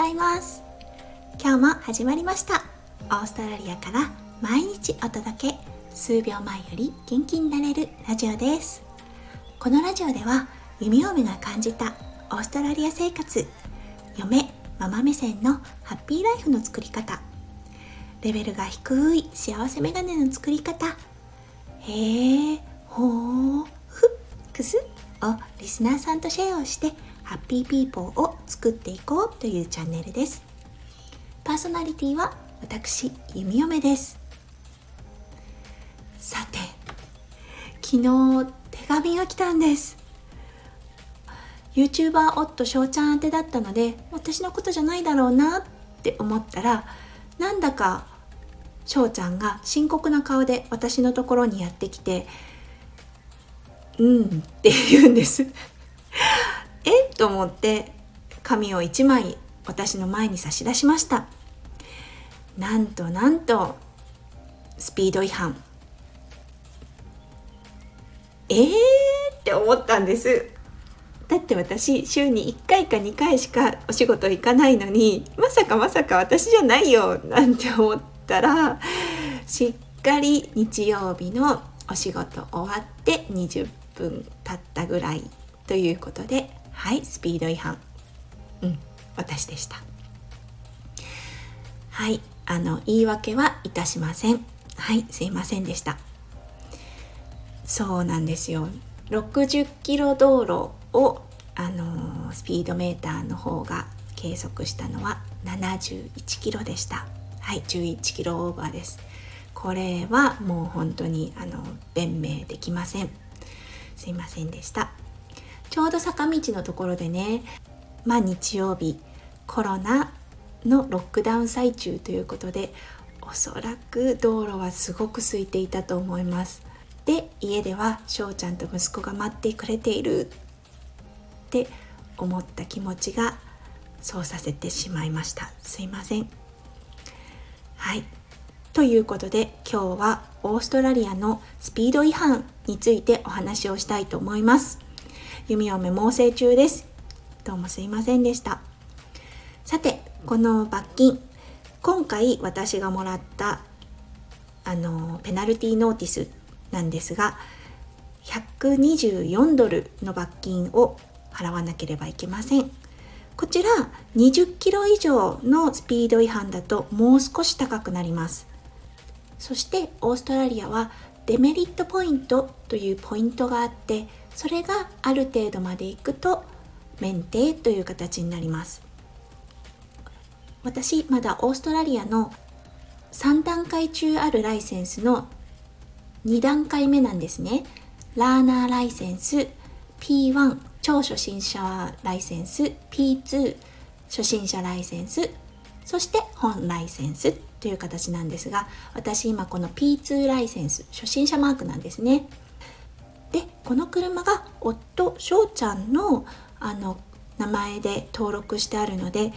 ざいます。今日も始まりました。オーストラリアから毎日お届け。数秒前より元気になれるラジオです。このラジオでは弓嫁が感じたオーストラリア生活。嫁ママ目線のハッピーライフの作り方。レベルが低い幸せメガネの作り方。へえほーふっくすをリスナーさんとシェアをしてハッピーピーポーを作っていこうというチャンネルです。パーソナリティは私弓嫁です。さて昨日手紙が来たんです。YouTuber 夫翔ちゃん宛てだったので私のことじゃないだろうなって思ったらなんだか翔ちゃんが深刻な顔で私のところにやってきて「うん」って言うんです。と思って紙を1枚私の前に差し出しました。なんとなんとスピード違反。えー？って思ったんです。だって私週に1回か2回しかお仕事行かないのにまさかまさか私じゃないよなんて思ったらしっかり日曜日のお仕事終わって20分経ったぐらいということではいスピード違反。うん私でした。はいあの言い訳はいたしません。はいすいませんでした。そうなんですよ。60キロ道路をあのスピードメーターの方が計測したのは71キロでした。はい11キロオーバーです。これはもう本当にあの弁明できません。すいませんでした。ちょうど坂道のところでねまあ日曜日コロナのロックダウン最中ということでおそらく道路はすごく空いていたと思います。で家では翔ちゃんと息子が待ってくれている。って思った気持ちがそうさせてしまいました。すいません。はい。ということで今日はオーストラリアのスピード違反についてお話をしたいと思います。弓嫁猛省中です。どうもすいませんでした。さて、この罰金、今回私がもらったあのペナルティーノーティスなんですが、124ドルの罰金を払わなければいけません。こちら20キロ以上のスピード違反だともう少し高くなります。そしてオーストラリアはデメリットポイントというポイントがあってそれがある程度までいくと免停という形になります。私まだオーストラリアの3段階中あるライセンスの2段階目なんですね。ラーナーライセンス P1 超初心者ライセンス P2 初心者ライセンスそして本ライセンスという形なんですが私今この P2 ライセンス初心者マークなんですね。でこの車が夫翔ちゃんのあの名前で登録してあるので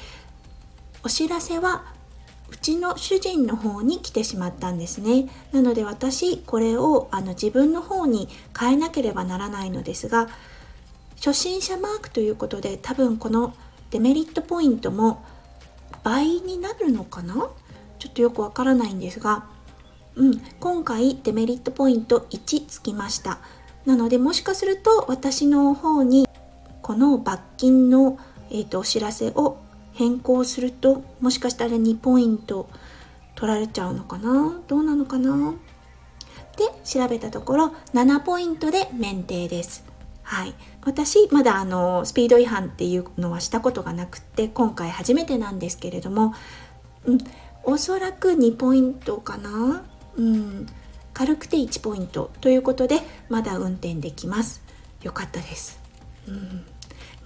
お知らせはうちの主人の方に来てしまったんですね。なので私これをあの自分の方に変えなければならないのですが初心者マークということで多分このデメリットポイントも倍になるのかな？ちょっとよくわからないんですが、うん、今回デメリットポイント1つきました。なのでもしかすると私の方にこの罰金の、えーと、お知らせを変更するともしかしたら2ポイント取られちゃうのかな？どうなのかな？で調べたところ7ポイントで免停です。はい、私まだあのスピード違反っていうのはしたことがなくて今回初めてなんですけれども、うん、おそらく2ポイントかな、うん、軽くて1ポイントということでまだ運転できます。よかったです、うん、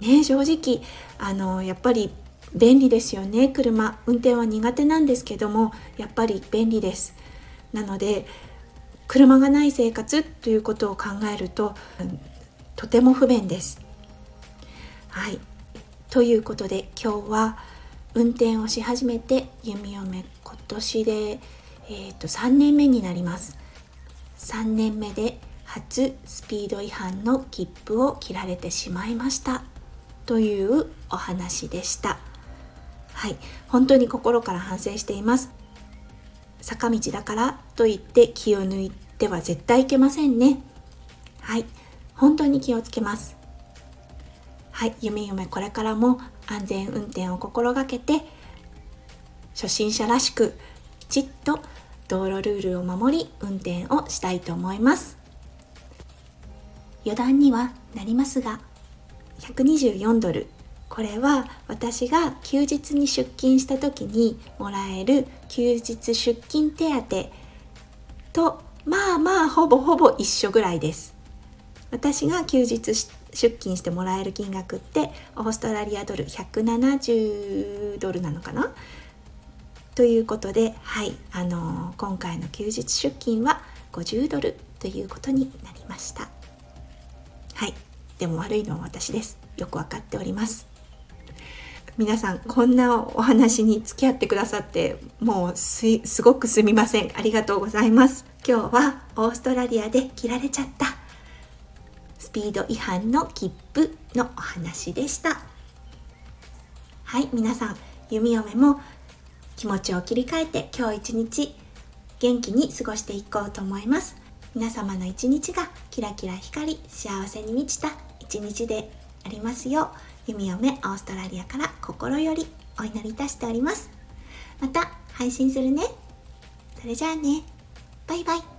ね正直あのやっぱり便利ですよね。車運転は苦手なんですけどもやっぱり便利です。なので車がない生活ということを考えると、うん、とても不便です。はい。ということで今日は運転をし始めて弓嫁今年で、えーと3年目になります。3年目で初スピード違反の切符を切られてしまいました。というお話でした。はい。本当に心から反省しています。坂道だからといって気を抜いては絶対いけませんね。はい。本当に気をつけます。はい夢夢これからも安全運転を心がけて初心者らしくきちっと道路ルールを守り運転をしたいと思います。余談にはなりますが124ドルこれは私が休日に出勤した時にもらえる休日出勤手当とまあまあほぼほぼ一緒ぐらいです。私が休日出勤してもらえる金額ってオーストラリアドル170ドルなのかな？ということで、はい、あのー、今回の休日出勤は50ドルということになりました。はい、でも悪いのは私です。よくわかっております。皆さん、こんなお話に付き合ってくださって、もうすすごくすみません。ありがとうございます。今日はオーストラリアで切られちゃったスピード違反の切符のお話でした。はい、皆さん、弓嫁も気持ちを切り替えて今日一日元気に過ごしていこうと思います。皆様の一日がキラキラ光り幸せに満ちた一日でありますよう弓嫁オーストラリアから心よりお祈りいたしております。また配信するね。それじゃあね。バイバイ。